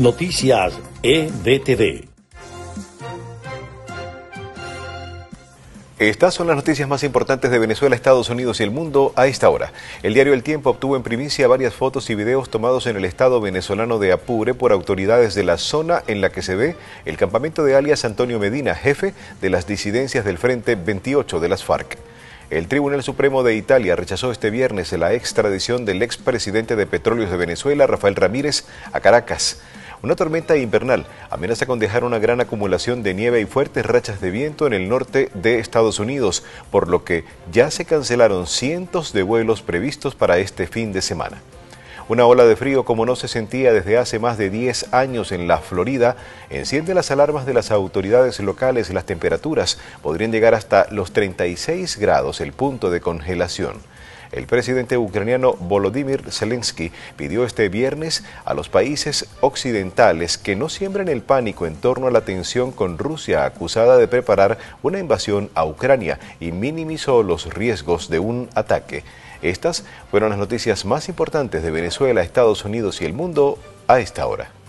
Noticias EDTV. Estas son las noticias más importantes de Venezuela, Estados Unidos y el mundo a esta hora. El diario El Tiempo obtuvo en primicia varias fotos y videos tomados en el estado venezolano de Apure por autoridades de la zona en la que se ve el campamento de alias Antonio Medina, jefe de las disidencias del Frente 28 de las FARC. El Tribunal Supremo de Italia rechazó este viernes la extradición del expresidente de Petróleos de Venezuela, Rafael Ramírez, a Caracas. Una tormenta invernal amenaza con dejar una gran acumulación de nieve y fuertes rachas de viento en el norte de Estados Unidos, por lo que ya se cancelaron cientos de vuelos previstos para este fin de semana. Una ola de frío como no se sentía desde hace más de 10 años en la Florida enciende las alarmas de las autoridades locales. Las temperaturas podrían llegar hasta los 36 grados, el punto de congelación. El presidente ucraniano Volodymyr Zelensky pidió este viernes a los países occidentales que no siembren el pánico en torno a la tensión con Rusia acusada de preparar una invasión a Ucrania y minimizó los riesgos de un ataque. Estas fueron las noticias más importantes de Venezuela, Estados Unidos y el mundo a esta hora.